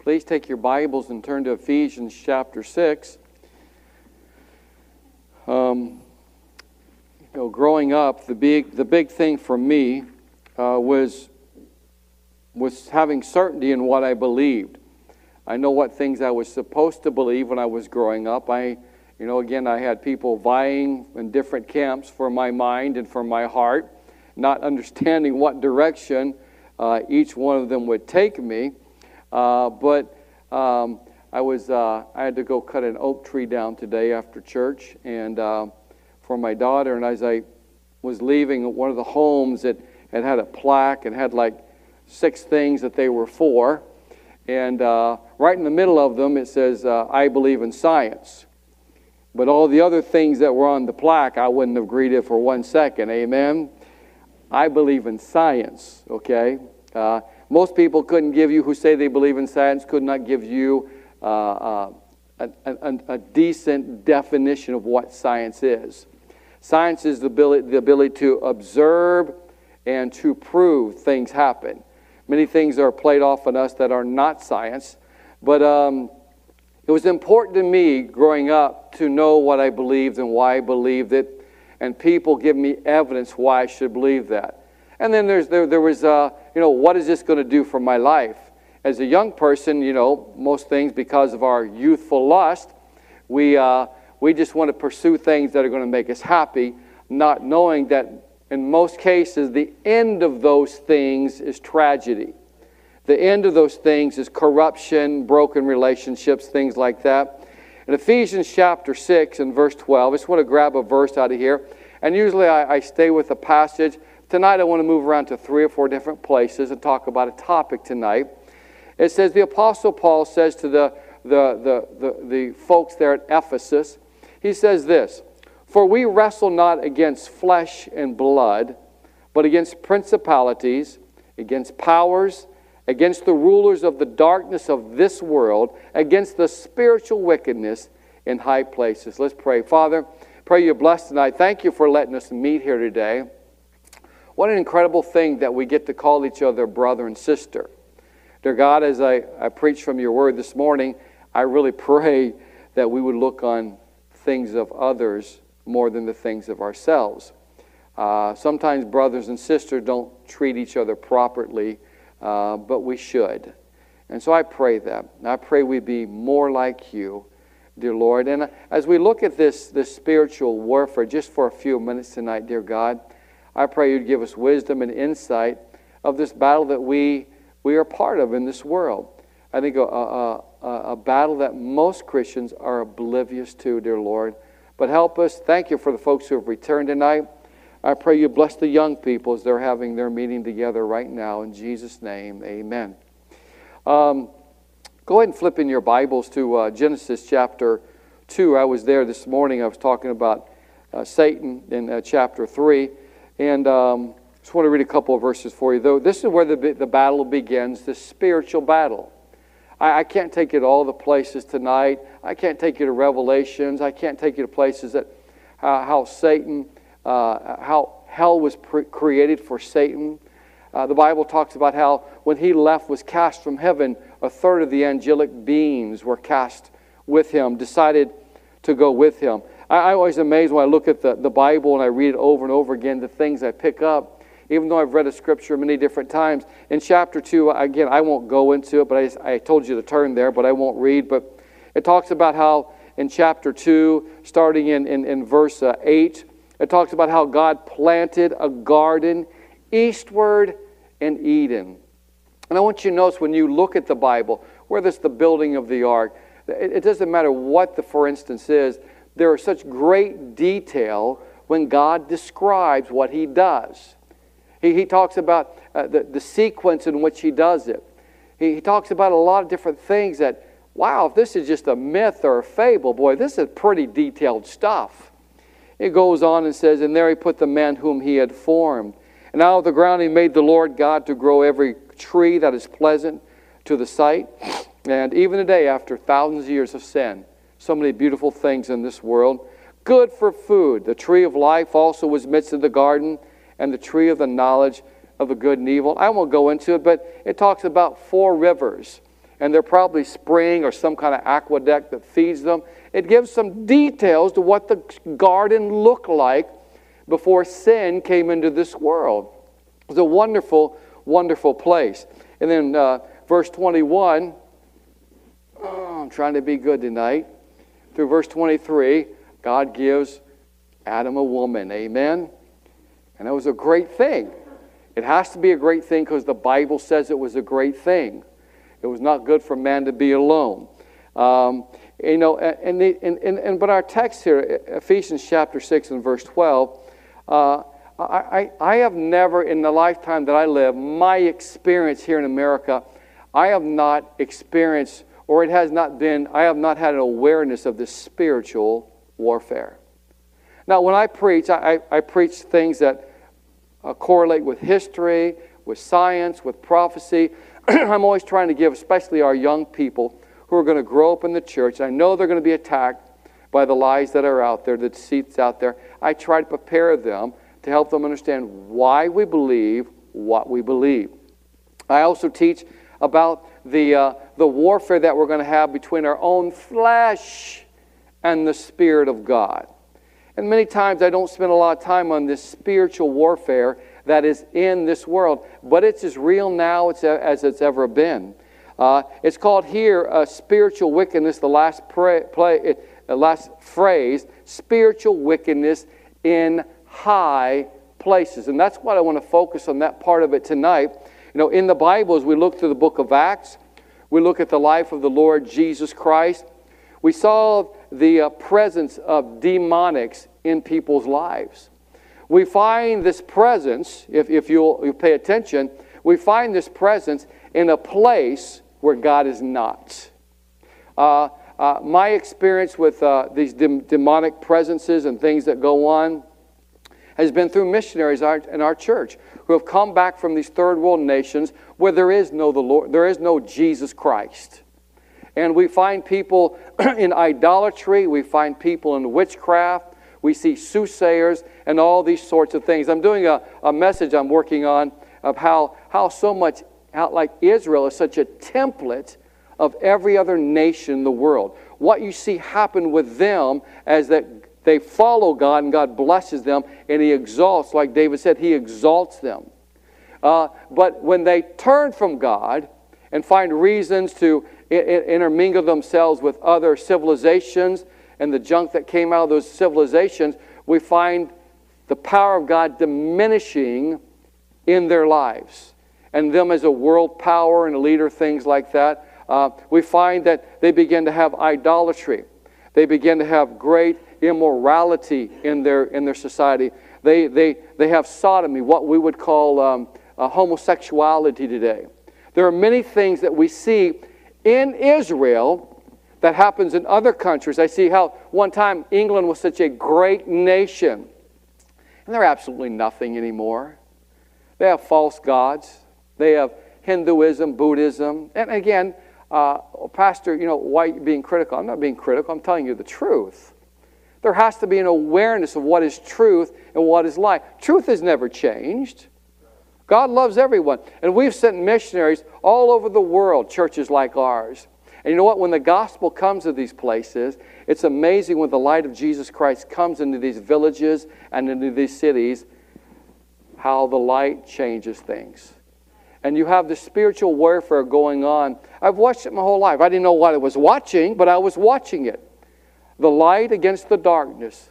Please take your Bibles and turn to Ephesians chapter 6. Um, you know, growing up, the big, the big thing for me uh, was, was having certainty in what I believed. I know what things I was supposed to believe when I was growing up. I, you know, again, I had people vying in different camps for my mind and for my heart, not understanding what direction uh, each one of them would take me. Uh, but um, I was uh, I had to go cut an oak tree down today after church, and uh, for my daughter. And as I was leaving one of the homes, it had had a plaque and had like six things that they were for, and uh, right in the middle of them it says, uh, "I believe in science." But all the other things that were on the plaque, I wouldn't have greeted for one second. Amen. I believe in science. Okay. Uh, most people couldn't give you, who say they believe in science, could not give you uh, uh, a, a, a, decent definition of what science is. Science is the ability, the ability to observe and to prove things happen. Many things are played off on us that are not science, but um, it was important to me growing up to know what I believed and why I believed it, and people give me evidence why I should believe that. And then there's, there, there was, uh, you know, what is this going to do for my life? As a young person, you know, most things because of our youthful lust, we, uh, we just want to pursue things that are going to make us happy, not knowing that in most cases, the end of those things is tragedy. The end of those things is corruption, broken relationships, things like that. In Ephesians chapter 6 and verse 12, I just want to grab a verse out of here. And usually I, I stay with a passage Tonight, I want to move around to three or four different places and talk about a topic tonight. It says, The Apostle Paul says to the, the, the, the, the folks there at Ephesus, he says this For we wrestle not against flesh and blood, but against principalities, against powers, against the rulers of the darkness of this world, against the spiritual wickedness in high places. Let's pray. Father, pray you bless tonight. Thank you for letting us meet here today. What an incredible thing that we get to call each other brother and sister. Dear God, as I, I preach from your word this morning, I really pray that we would look on things of others more than the things of ourselves. Uh, sometimes brothers and sisters don't treat each other properly, uh, but we should. And so I pray that. I pray we be more like you, dear Lord. And as we look at this, this spiritual warfare just for a few minutes tonight, dear God, I pray you'd give us wisdom and insight of this battle that we, we are part of in this world. I think a, a, a, battle that most Christians are oblivious to, dear Lord. But help us. Thank you for the folks who have returned tonight. I pray you bless the young people as they're having their meeting together right now. In Jesus' name, amen. Um, go ahead and flip in your Bibles to uh, Genesis chapter 2. I was there this morning. I was talking about uh, Satan in uh, chapter 3. And um, just want to read a couple of verses for you, though. This is where the, the battle begins, the spiritual battle. I, I can't take you to all the places tonight. I can't take you to Revelations. I can't take you to places that uh, how Satan, uh, how hell was pre- created for Satan. Uh, the Bible talks about how when he left, was cast from heaven, a third of the angelic beings were cast with him, decided to go with him. I, I always amazed when I look at the, the Bible and I read it over and over again, the things I pick up, even though I've read a scripture many different times. In chapter 2, again, I won't go into it, but I, I told you to turn there, but I won't read. But it talks about how in chapter 2, starting in, in, in verse uh, 8, it talks about how God planted a garden eastward in Eden. And I want you to notice when you look at the Bible, whether it's the building of the ark, it doesn't matter what the for instance is, there is such great detail when God describes what He does. He, he talks about uh, the, the sequence in which He does it. He, he talks about a lot of different things that, wow, if this is just a myth or a fable, boy, this is pretty detailed stuff. It goes on and says, And there He put the man whom He had formed. And out of the ground He made the Lord God to grow every tree that is pleasant to the sight. And even today, after thousands of years of sin, so many beautiful things in this world. Good for food. The tree of life also was midst of the garden, and the tree of the knowledge of the good and evil. I won't go into it, but it talks about four rivers and they're probably spring or some kind of aqueduct that feeds them. It gives some details to what the garden looked like before sin came into this world. It was a wonderful, wonderful place. And then uh, verse 21, oh, I'm trying to be good tonight. Through verse 23, God gives Adam a woman. Amen? And that was a great thing. It has to be a great thing because the Bible says it was a great thing. It was not good for man to be alone. Um, you know, and, the, and, and, and, but our text here, Ephesians chapter 6 and verse 12, uh, I, I, I have never, in the lifetime that I live, my experience here in America, I have not experienced, or it has not been, I have not had an awareness of this spiritual warfare. Now, when I preach, I, I, I preach things that uh, correlate with history, with science, with prophecy. I'm always trying to give, especially our young people who are going to grow up in the church. I know they're going to be attacked by the lies that are out there, the deceits out there. I try to prepare them to help them understand why we believe what we believe. I also teach about the, uh, the warfare that we're going to have between our own flesh and the Spirit of God. And many times I don't spend a lot of time on this spiritual warfare that is in this world, but it's as real now as it's ever been. Uh, it's called here uh, spiritual wickedness, the last, pray, play, uh, last phrase, spiritual wickedness in high places. And that's what I want to focus on that part of it tonight. You know, in the Bible, as we look through the book of Acts, we look at the life of the Lord Jesus Christ. We saw the uh, presence of demonics in people's lives we find this presence, if, if you'll, you pay attention, we find this presence in a place where God is not. Uh, uh, my experience with uh, these de- demonic presences and things that go on has been through missionaries in our church who have come back from these third world nations where there is no the Lord, there is no Jesus Christ. And we find people in idolatry, we find people in witchcraft, we see soothsayers and all these sorts of things. I'm doing a, a message I'm working on of how, how so much, how, like Israel is such a template of every other nation in the world. What you see happen with them as that they follow God and God blesses them and He exalts, like David said, He exalts them. Uh, but when they turn from God and find reasons to intermingle themselves with other civilizations, and the junk that came out of those civilizations, we find the power of God diminishing in their lives. And them as a world power and a leader, things like that. Uh, we find that they begin to have idolatry. They begin to have great immorality in their, in their society. They, they, they have sodomy, what we would call um, homosexuality today. There are many things that we see in Israel that happens in other countries. I see how one time England was such a great nation, and they're absolutely nothing anymore. They have false gods, they have Hinduism, Buddhism, and again, uh, Pastor, you know, why being critical? I'm not being critical, I'm telling you the truth. There has to be an awareness of what is truth and what is lie. Truth has never changed. God loves everyone. And we've sent missionaries all over the world, churches like ours. And you know what? When the gospel comes to these places, it's amazing when the light of Jesus Christ comes into these villages and into these cities, how the light changes things. And you have the spiritual warfare going on. I've watched it my whole life. I didn't know what I was watching, but I was watching it. The light against the darkness.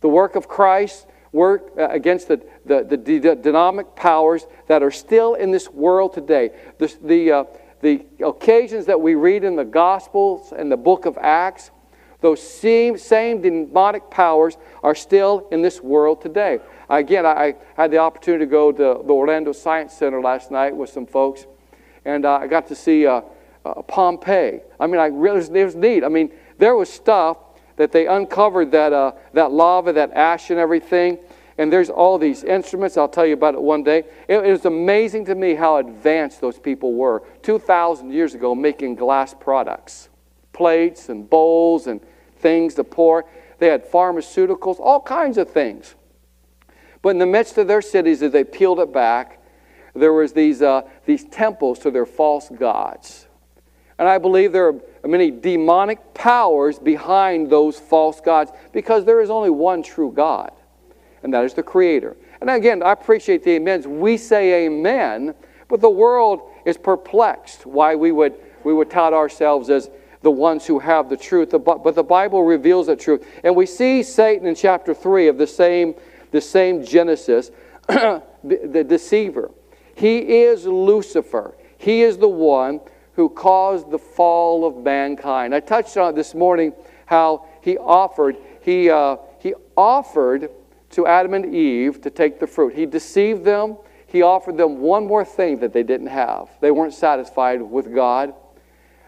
The work of Christ work uh, against the, the, the, the dynamic powers that are still in this world today. The, the, uh, the occasions that we read in the Gospels and the book of Acts, those same, same demonic powers are still in this world today. Again, I, had the opportunity to go to the Orlando Science Center last night with some folks, and uh, I got to see uh, uh, Pompeii. I mean, I really, it was neat. I mean, there was stuff that they uncovered that, uh, that lava, that ash, and everything and there's all these instruments. I'll tell you about it one day. It, it was amazing to me how advanced those people were 2,000 years ago making glass products, plates and bowls and things to pour. They had pharmaceuticals, all kinds of things. But in the midst of their cities, as they peeled it back, there was these, uh, these temples to their false gods. And I believe there are many demonic powers behind those false gods because there is only one true God, and that is the Creator. And again, I appreciate the amens. We say amen, but the world is perplexed why we would, we would tout ourselves as the ones who have the truth. But the Bible reveals the truth. And we see Satan in chapter 3 of the same, the same Genesis, the deceiver. He is Lucifer. He is the one who caused the fall of mankind. I touched on it this morning how he offered, he, uh, he offered to Adam and Eve to take the fruit. He deceived them. He offered them one more thing that they didn't have. They weren't satisfied with God.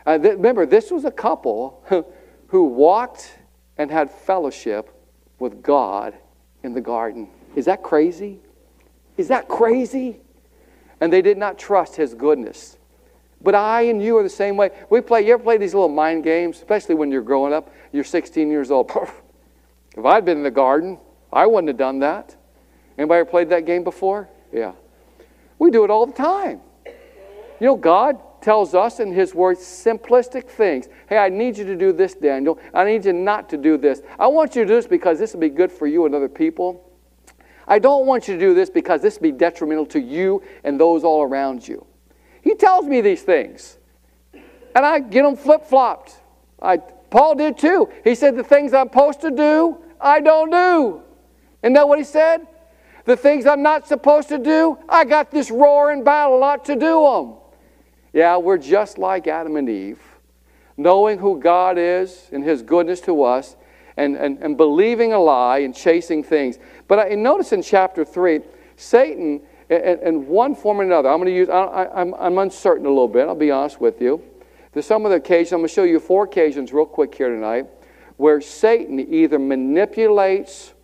Uh, th- remember, this was a couple who walked and had fellowship with God in the garden. Is that crazy? Is that crazy? And they did not trust his goodness. But I and you are the same way. We play, you ever play these little mind games, especially when you're growing up? You're 16 years old. if I'd been in the garden, I wouldn't have done that. Anybody ever played that game before? Yeah. We do it all the time. You know, God tells us in His Word simplistic things. Hey, I need you to do this, Daniel. I need you not to do this. I want you to do this because this will be good for you and other people. I don't want you to do this because this will be detrimental to you and those all around you. Tells me these things. And I get them flip flopped. Paul did too. He said, The things I'm supposed to do, I don't do. Isn't that what he said? The things I'm not supposed to do, I got this roaring battle lot to do them. Yeah, we're just like Adam and Eve, knowing who God is and his goodness to us, and, and, and believing a lie and chasing things. But I notice in chapter 3, Satan in, one form or another. I'm going to use, I, I'm, I'm uncertain a little bit, I'll be honest with you. There's some of the occasions, I'm going to show you four occasions real quick here tonight, where Satan either manipulates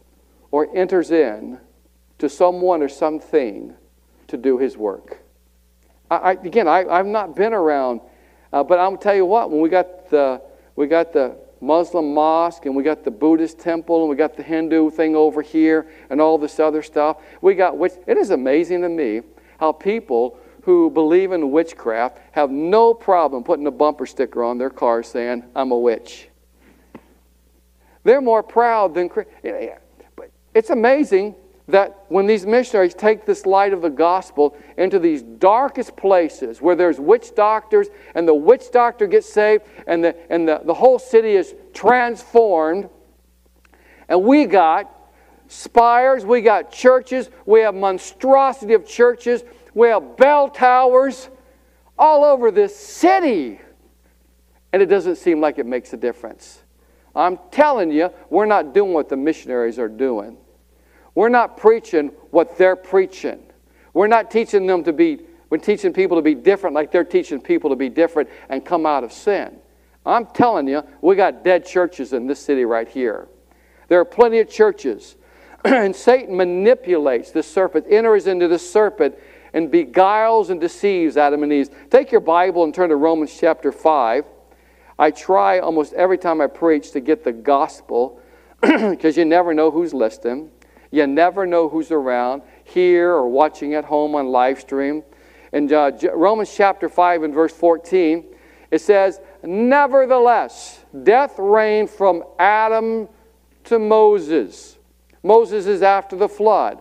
or enters in to someone or something to do his work. I, I, again, I, I've not been around, uh, but I'll tell you what, when we got the, we got the Muslim mosque, and we got the Buddhist temple, and we got the Hindu thing over here, and all this other stuff. We got which it is amazing to me how people who believe in witchcraft have no problem putting a bumper sticker on their car saying, I'm a witch. They're more proud than. It's amazing that when these missionaries take this light of the gospel into these darkest places where there's witch doctors and the witch doctor gets saved and the, and the, the whole city is transformed, and we got spires, we got churches, we have monstrosity of churches, we have bell towers all over this city, and it doesn't seem like it makes a difference. I'm telling you, we're not doing what the missionaries are doing. We're not preaching what they're preaching. We're not teaching them to be, we're teaching people to be different like they're teaching people to be different and come out of sin. I'm telling you, we got dead churches in this city right here. There are plenty of churches. and Satan manipulates the serpent, enters into the serpent, and beguiles and deceives Adam and Eve. Take your Bible and turn to Romans chapter 5. I try almost every time I preach to get the gospel because you never know who's listening. You never know who's around, here or watching at home on live stream. In uh, Romans chapter 5 and verse 14, it says, Nevertheless, death reigned from Adam to Moses. Moses is after the flood.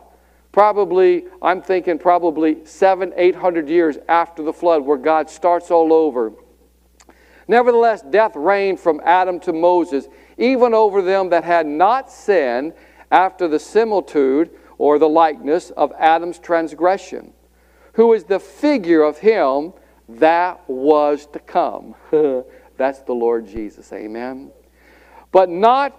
Probably, I'm thinking probably seven, eight hundred years after the flood, where God starts all over. Nevertheless, death reigned from Adam to Moses, even over them that had not sinned, after the similitude or the likeness of Adam's transgression, who is the figure of him that was to come. That's the Lord Jesus. Amen. But not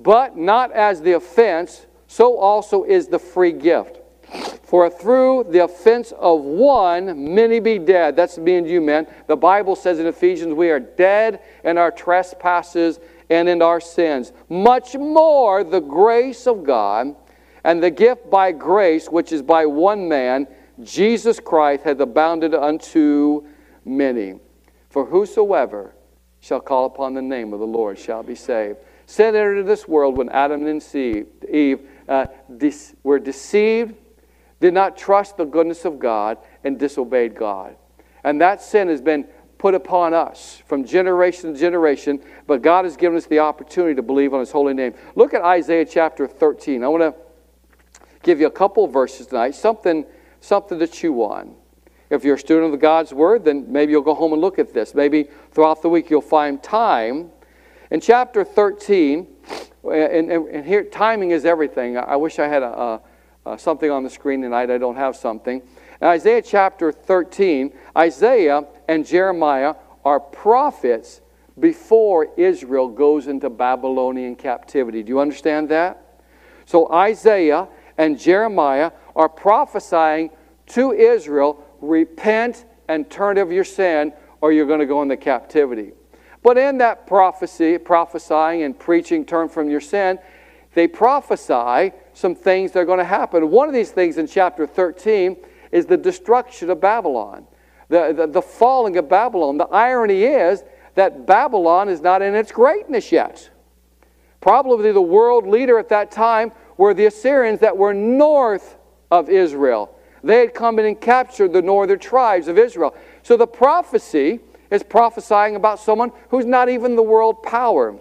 but not as the offense, so also is the free gift. For through the offense of one, many be dead. That's me and you, men. The Bible says in Ephesians, we are dead in our trespasses and in our sins. Much more the grace of God and the gift by grace, which is by one man, Jesus Christ, hath abounded unto many. For whosoever shall call upon the name of the Lord shall be saved. Entered into this world when Adam and Eve uh, were deceived, did not trust the goodness of God, and disobeyed God. And that sin has been put upon us from generation to generation, but God has given us the opportunity to believe on His holy name. Look at Isaiah chapter 13. I want to give you a couple verses tonight, something, something to chew on. If you're a student of God's Word, then maybe you'll go home and look at this. Maybe throughout the week you'll find time. In chapter 13, and, and, and here, timing is everything. I wish I had a, a, a something on the screen tonight. I don't have something. In Isaiah chapter 13, Isaiah and Jeremiah are prophets before Israel goes into Babylonian captivity. Do you understand that? So Isaiah and Jeremiah are prophesying to Israel repent and turn of your sin, or you're going to go into captivity. But in that prophecy, prophesying and preaching, turn from your sin, they prophesy some things that are going to happen. One of these things in chapter 13 is the destruction of Babylon, the, the, the falling of Babylon. The irony is that Babylon is not in its greatness yet. Probably the world leader at that time were the Assyrians that were north of Israel. They had come in and captured the northern tribes of Israel. So the prophecy is prophesying about someone who's not even the world power.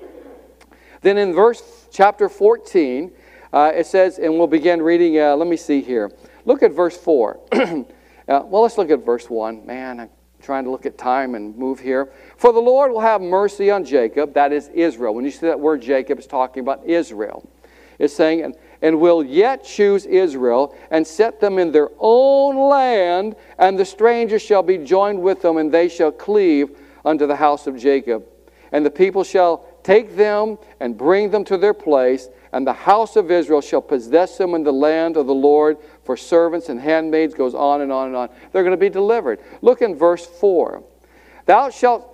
Then in verse chapter 14, uh, it says, and we'll begin reading, uh, let me see here. Look at verse 4. uh, well, let's look at verse 1. Man, I'm trying to look at time and move here. For the Lord will have mercy on Jacob, that is Israel. When you see that word Jacob, it's talking about Israel. It's saying, and, and will yet choose Israel and set them in their own land, and the stranger shall be joined with them, and they shall cleave unto the house of Jacob. And the people shall take them and bring them to their place, and the house of Israel shall possess them in the land of the Lord for servants and handmaids, goes on and on and on. They're going to be delivered. Look in verse 4. Thou shalt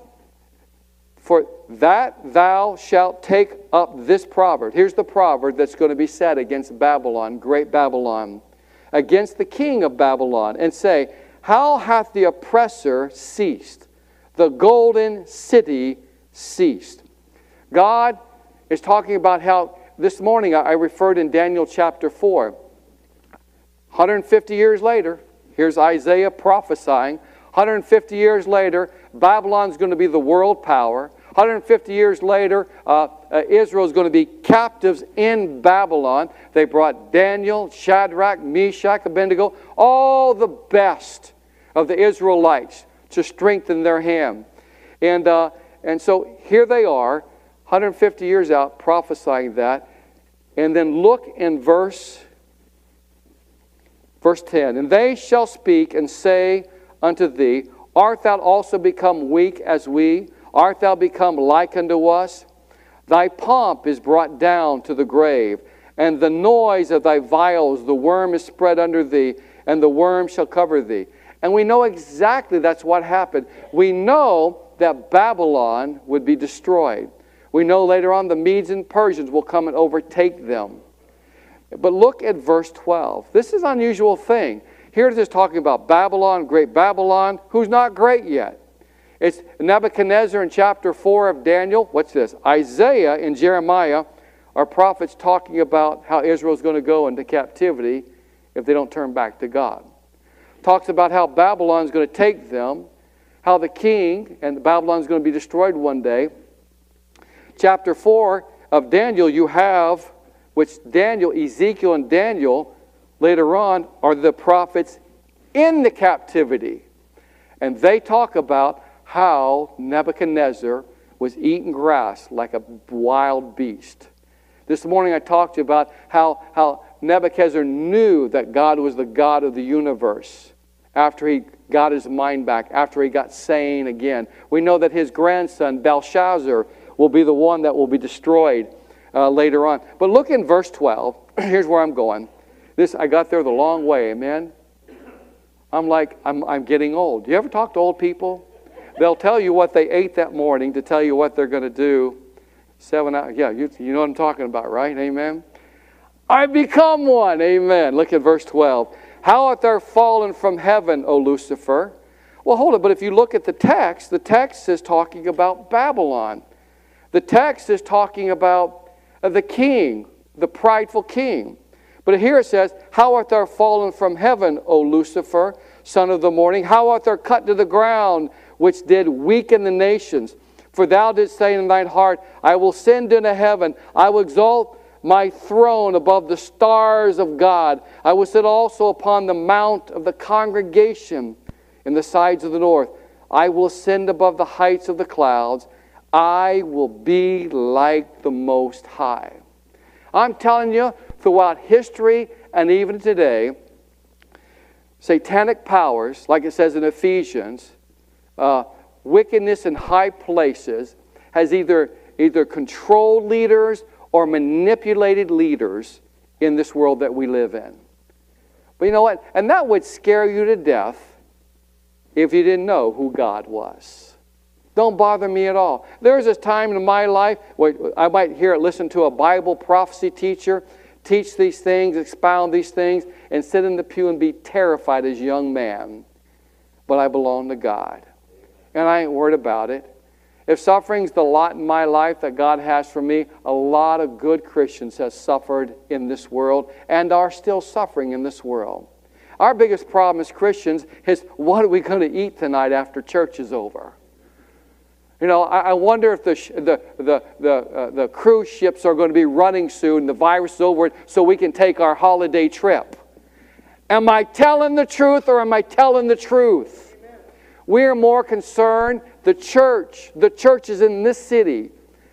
for that thou shalt take up this proverb. Here's the proverb that's going to be said against Babylon, great Babylon, against the king of Babylon, and say, How hath the oppressor ceased? The golden city ceased. God is talking about how this morning I referred in Daniel chapter 4. 150 years later, here's Isaiah prophesying. 150 years later, Babylon's going to be the world power. 150 years later, uh, uh, going to be captives in Babylon. They brought Daniel, Shadrach, Meshach, Abednego, all the best of the Israelites to strengthen their hand. And, uh, and so here they are, 150 years out, prophesying that. And then look in verse, verse 10. And they shall speak and say unto thee, Art thou also become weak as we? Art thou become like unto us? Thy pomp is brought down to the grave, and the noise of thy viols, the worm is spread under thee, and the worm shall cover thee. And we know exactly that's what happened. We know that Babylon would be destroyed. We know later on the Medes and Persians will come and overtake them. But look at verse 12. This is an unusual thing. Here it is talking about Babylon, great Babylon, who's not great yet. It's Nebuchadnezzar in chapter 4 of Daniel. What's this? Isaiah and Jeremiah are prophets talking about how Israel's going to go into captivity if they don't turn back to God. Talks about how Babylon's going to take them, how the king and Babylon's going to be destroyed one day. Chapter 4 of Daniel, you have, which Daniel, Ezekiel, and Daniel later on are the prophets in the captivity. And they talk about how Nebuchadnezzar was eating grass like a wild beast. This morning I talked to you about how, how Nebuchadnezzar knew that God was the God of the universe after he got his mind back, after he got sane again. We know that his grandson, Belshazzar, will be the one that will be destroyed uh, later on. But look in verse 12. Here's where I'm going. This I got there the long way, amen. I'm like I'm I'm getting old. You ever talk to old people? They'll tell you what they ate that morning to tell you what they're going to do. Seven hours. Yeah, you, you know what I'm talking about, right? Amen. I become one. Amen. Look at verse 12. How art thou fallen from heaven, O Lucifer? Well, hold it. But if you look at the text, the text is talking about Babylon. The text is talking about the king, the prideful king. But here it says, How art thou fallen from heaven, O Lucifer, son of the morning? How art thou cut to the ground, which did weaken the nations. For thou didst say in thine heart, I will send into heaven, I will exalt my throne above the stars of God. I will sit also upon the mount of the congregation in the sides of the north. I will ascend above the heights of the clouds. I will be like the Most High. I'm telling you, throughout history and even today, satanic powers, like it says in Ephesians, uh, wickedness in high places, has either, either controlled leaders or manipulated leaders in this world that we live in. But you know what? And that would scare you to death if you didn't know who God was. Don't bother me at all. There's a time in my life where I might hear, it listen to a Bible prophecy teacher teach these things, expound these things, and sit in the pew and be terrified as a young man. But I belong to God. And I ain't worried about it. If suffering's the lot in my life that God has for me, a lot of good Christians have suffered in this world and are still suffering in this world. Our biggest problem as Christians is what are we going to eat tonight after church is over? You know, I, I wonder if the, the, the, the, uh, the cruise ships are going to be running soon, the virus is over, so we can take our holiday trip. Am I telling the truth or am I telling the truth? We are more concerned the church, the churches in this city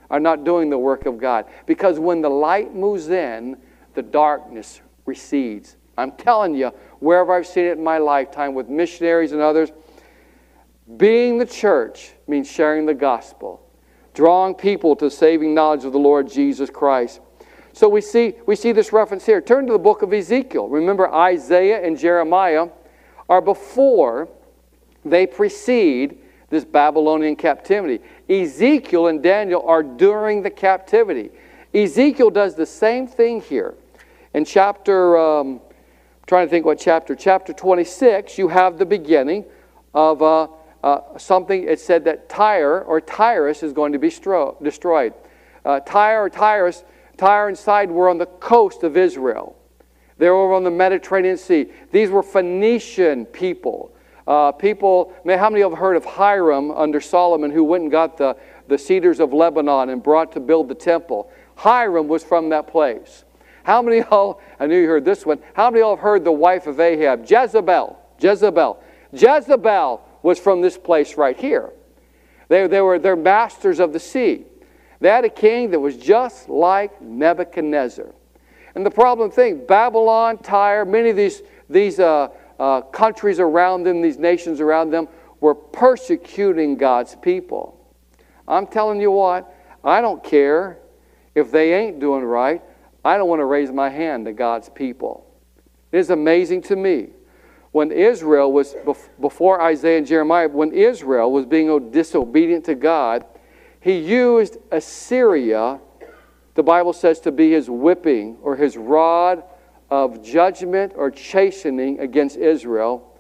are not doing the work of God. Because when the light moves in, the darkness recedes. I'm telling you, wherever I've seen it in my lifetime with missionaries and others, being the church means sharing the gospel, drawing people to saving knowledge of the Lord Jesus Christ. So we see, we see this reference here. Turn to the book of Ezekiel. Remember, Isaiah and Jeremiah are before, they precede this Babylonian captivity. Ezekiel and Daniel are during the captivity. Ezekiel does the same thing here. In chapter, um, I'm trying to think what chapter, chapter 26, you have the beginning of uh, uh, something. It said that Tyre or Tyrus is going to be stro- destroyed. Uh, Tyre or Tyrus, Tyre and Sidon were on the coast of Israel. They were on the Mediterranean Sea. These were Phoenician people. Uh, people, man, how many of you have heard of Hiram under Solomon who went and got the, the cedars of Lebanon and brought to build the temple? Hiram was from that place. How many of y'all, I knew you heard this one, how many of y'all have heard the wife of Ahab, Jezebel? Jezebel. Jezebel was from this place right here. They, they were they're masters of the sea. They had a king that was just like Nebuchadnezzar. And the problem thing, Babylon, Tyre, many of these, these uh, uh, countries around them, these nations around them, were persecuting God's people. I'm telling you what, I don't care if they ain't doing right. I don't want to raise my hand to God's people. It is amazing to me when Israel was, before Isaiah and Jeremiah, when Israel was being disobedient to God, he used Assyria, the Bible says, to be his whipping or his rod of judgment or chastening against Israel,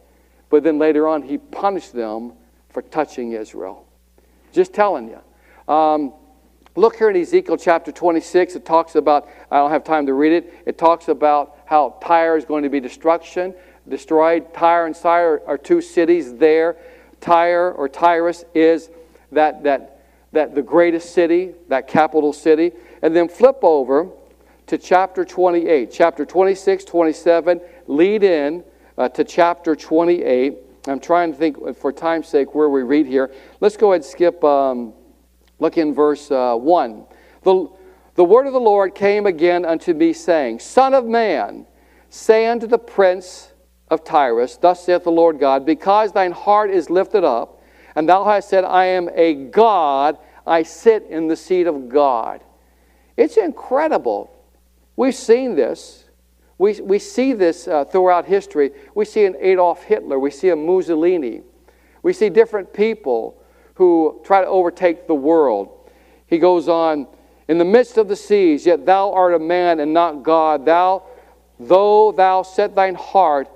but then later on he punished them for touching Israel. Just telling you. Um, look here in Ezekiel chapter 26. It talks about, I don't have time to read it, it talks about how Tyre is going to be destruction, destroyed. Tyre and Sidon are two cities there. Tyre or Tyrus is that, that, that the greatest city, that capital city. And then flip over to chapter 28. Chapter 26, 27 lead in uh, to chapter 28. I'm trying to think, for time's sake, where we read here. Let's go ahead and skip, um, look in verse uh, 1. The, the word of the Lord came again unto me, saying, Son of man, say unto the prince of Tyrus, Thus saith the Lord God, Because thine heart is lifted up, and thou hast said, I am a God, I sit in the seat of God. It's incredible We've seen this. We, we see this uh, throughout history. We see an Adolf Hitler. We see a Mussolini. We see different people who try to overtake the world. He goes on, In the midst of the seas, yet thou art a man and not God. Thou, though thou set thine heart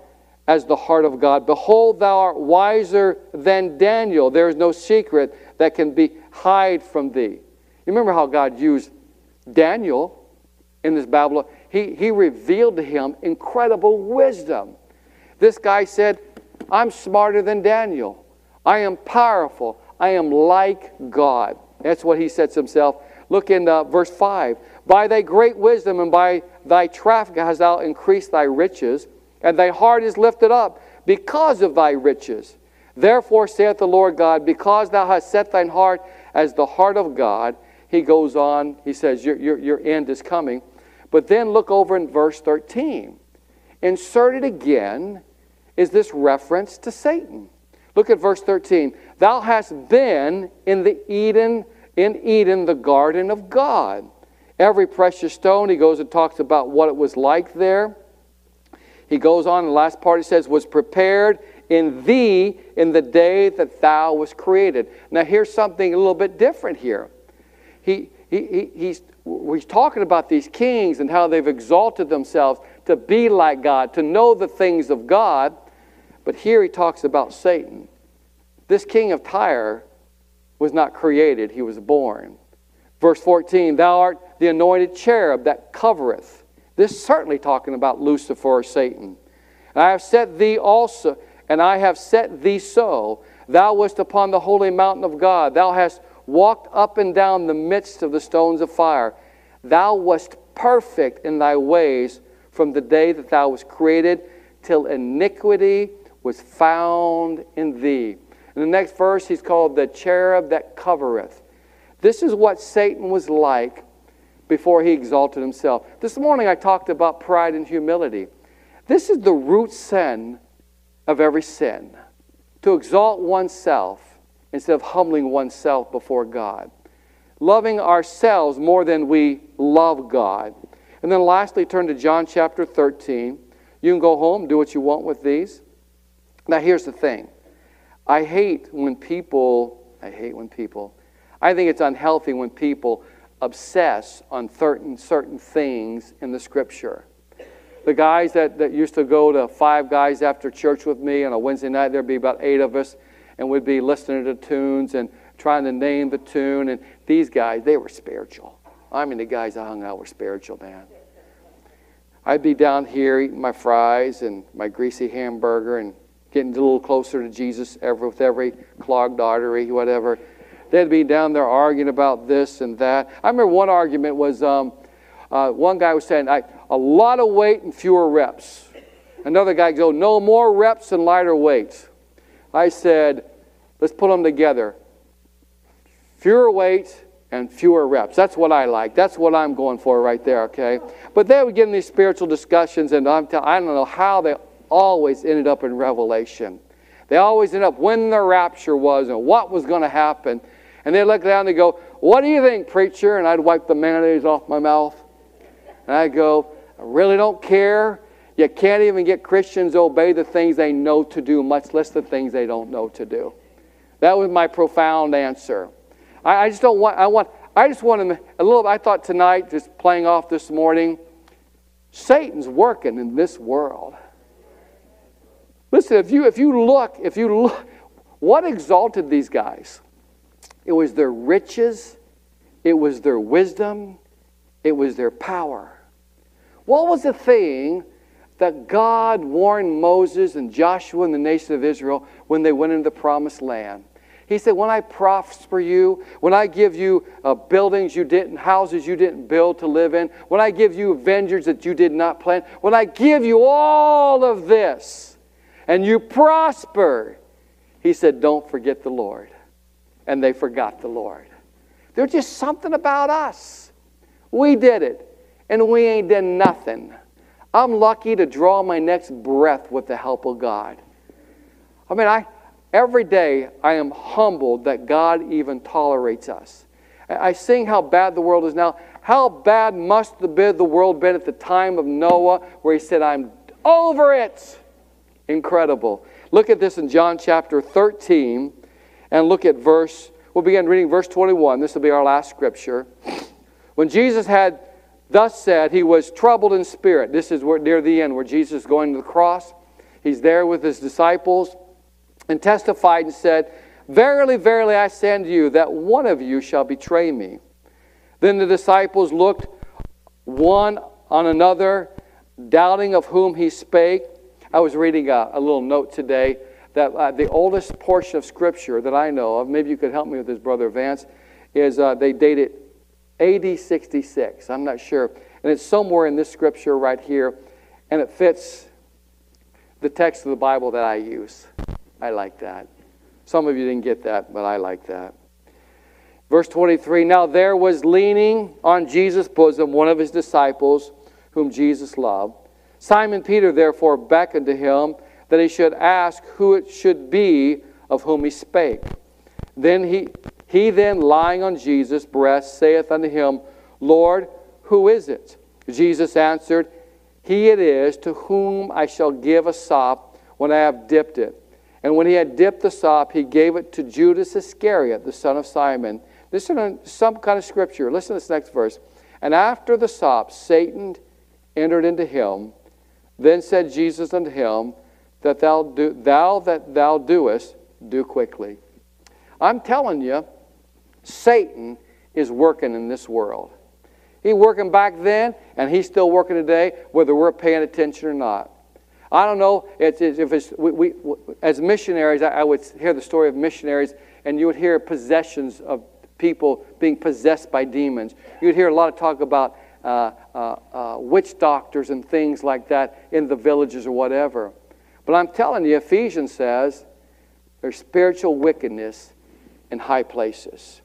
as the heart of God, behold, thou art wiser than Daniel. There is no secret that can be hide from thee. You remember how God used Daniel in this Babylon, he, he revealed to him incredible wisdom. This guy said, I'm smarter than Daniel. I am powerful. I am like God. That's what he sets himself. Look in uh, verse 5. By thy great wisdom and by thy traffic hast thou increased thy riches, and thy heart is lifted up because of thy riches. Therefore saith the Lord God, because thou hast set thine heart as the heart of God, he goes on, he says, your, your, your end is coming. But then look over in verse 13. Inserted again is this reference to Satan. Look at verse 13. Thou hast been in the Eden, in Eden, the garden of God. Every precious stone, he goes and talks about what it was like there. He goes on, the last part he says, was prepared in thee in the day that thou was created. Now, here's something a little bit different here. He, he, he, he's, he's talking about these kings and how they've exalted themselves to be like God, to know the things of God. But here he talks about Satan. This king of Tyre was not created, he was born. Verse 14, Thou art the anointed cherub that covereth. This is certainly talking about Lucifer or Satan. And I have set thee also, and I have set thee so. Thou wast upon the holy mountain of God. Thou hast walked up and down the midst of the stones of fire. Thou wast perfect in thy ways from the day that thou was created till iniquity was found in thee. In the next verse, he's called the cherub that covereth. This is what Satan was like before he exalted himself. This morning I talked about pride and humility. This is the root sin of every sin to exalt oneself instead of humbling oneself before God. Loving ourselves more than we love God. And then lastly, turn to John chapter 13. You can go home, do what you want with these. Now, here's the thing I hate when people, I hate when people, I think it's unhealthy when people obsess on certain, certain things in the scripture. The guys that, that used to go to five guys after church with me on a Wednesday night, there'd be about eight of us, and we'd be listening to tunes and trying to name the tune. And these guys, they were spiritual. I mean, the guys I hung out were spiritual, man. I'd be down here eating my fries and my greasy hamburger and getting a little closer to Jesus every, with every clogged artery, whatever. They'd be down there arguing about this and that. I remember one argument was um, uh, one guy was saying, a lot of weight and fewer reps. Another guy go, no more reps and lighter weights. I said, let's put them together. Fewer weight and fewer reps. That's what I like. That's what I'm going for right there, okay? But they would get in these spiritual discussions, and I'm t- I don't know how they always ended up in Revelation. They always end up when the rapture was and what was going to happen. And they'd look down and they go, What do you think, preacher? And I'd wipe the mayonnaise off my mouth. And I'd go, I really don't care. You can't even get Christians to obey the things they know to do, much less the things they don't know to do. That was my profound answer. I, I just don't want, I want, I just want to, a little, I thought tonight, just playing off this morning, Satan's working in this world. Listen, if you, if you look, if you look, what exalted these guys? It was their riches, it was their wisdom, it was their power. What was the thing that God warned Moses and Joshua and the nation of Israel when they went into the promised land? He said, When I prosper you, when I give you uh, buildings you didn't, houses you didn't build to live in, when I give you vineyards that you did not plant, when I give you all of this and you prosper, he said, Don't forget the Lord and they forgot the Lord. There's just something about us. We did it, and we ain't done nothing. I'm lucky to draw my next breath with the help of God. I mean, I every day I am humbled that God even tolerates us. I sing how bad the world is now. How bad must the, the world been at the time of Noah, where he said, I'm over it? Incredible. Look at this in John chapter 13 and look at verse, we'll begin reading verse 21. This will be our last scripture. When Jesus had thus said, he was troubled in spirit. This is where, near the end where Jesus is going to the cross. He's there with his disciples and testified and said, Verily, verily, I say unto you that one of you shall betray me. Then the disciples looked one on another, doubting of whom he spake. I was reading a, a little note today that uh, the oldest portion of Scripture that I know of, maybe you could help me with this, Brother Vance, is uh, they date it AD 66. I'm not sure. And it's somewhere in this Scripture right here, and it fits the text of the Bible that I use. I like that. Some of you didn't get that, but I like that. Verse 23 Now there was leaning on Jesus' bosom one of his disciples, whom Jesus loved. Simon Peter therefore beckoned to him that he should ask who it should be of whom he spake. Then he, he then, lying on Jesus' breast, saith unto him, Lord, who is it? Jesus answered, He it is to whom I shall give a sop when I have dipped it. And when he had dipped the sop, he gave it to Judas Iscariot, the son of Simon. Listen to some kind of scripture. Listen to this next verse. And after the sop, Satan entered into him. Then said Jesus unto him, That thou, do, thou that thou doest, do quickly. I'm telling you, Satan is working in this world. He working back then, and he's still working today, whether we're paying attention or not. I don't know it's, it's, if it's, we, we, as missionaries, I, I would hear the story of missionaries, and you would hear possessions of people being possessed by demons. You'd hear a lot of talk about uh, uh, uh, witch doctors and things like that in the villages or whatever. But I'm telling you, Ephesians says there's spiritual wickedness in high places.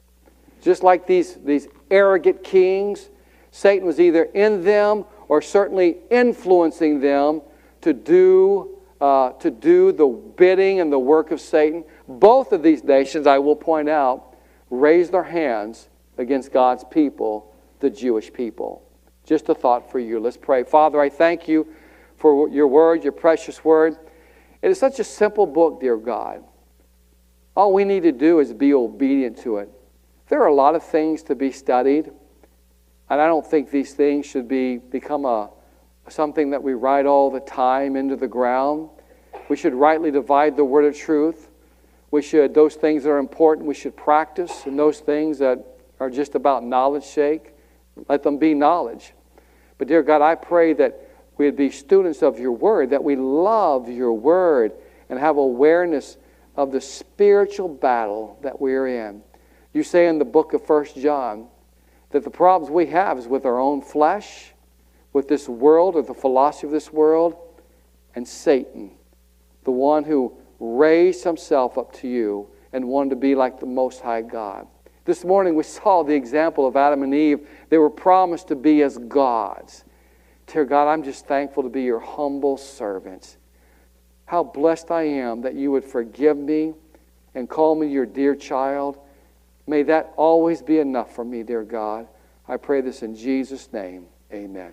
Just like these, these arrogant kings, Satan was either in them or certainly influencing them to do, uh, to do the bidding and the work of Satan. Both of these nations, I will point out, raised their hands against God's people, the Jewish people. Just a thought for you. Let's pray. Father, I thank you for your word, your precious word. It is such a simple book, dear God. All we need to do is be obedient to it. There are a lot of things to be studied, and I don't think these things should be become a something that we write all the time into the ground. We should rightly divide the word of truth. We should, those things that are important, we should practice, and those things that are just about knowledge sake, let them be knowledge. But, dear God, I pray that we'd be students of your word, that we love your word and have awareness of the spiritual battle that we're in. You say in the book of First John that the problems we have is with our own flesh with this world or the philosophy of this world and Satan, the one who raised himself up to you and wanted to be like the Most High God. This morning we saw the example of Adam and Eve. They were promised to be as gods. Dear God, I'm just thankful to be your humble servants. How blessed I am that you would forgive me and call me your dear child. May that always be enough for me, dear God. I pray this in Jesus' name. Amen.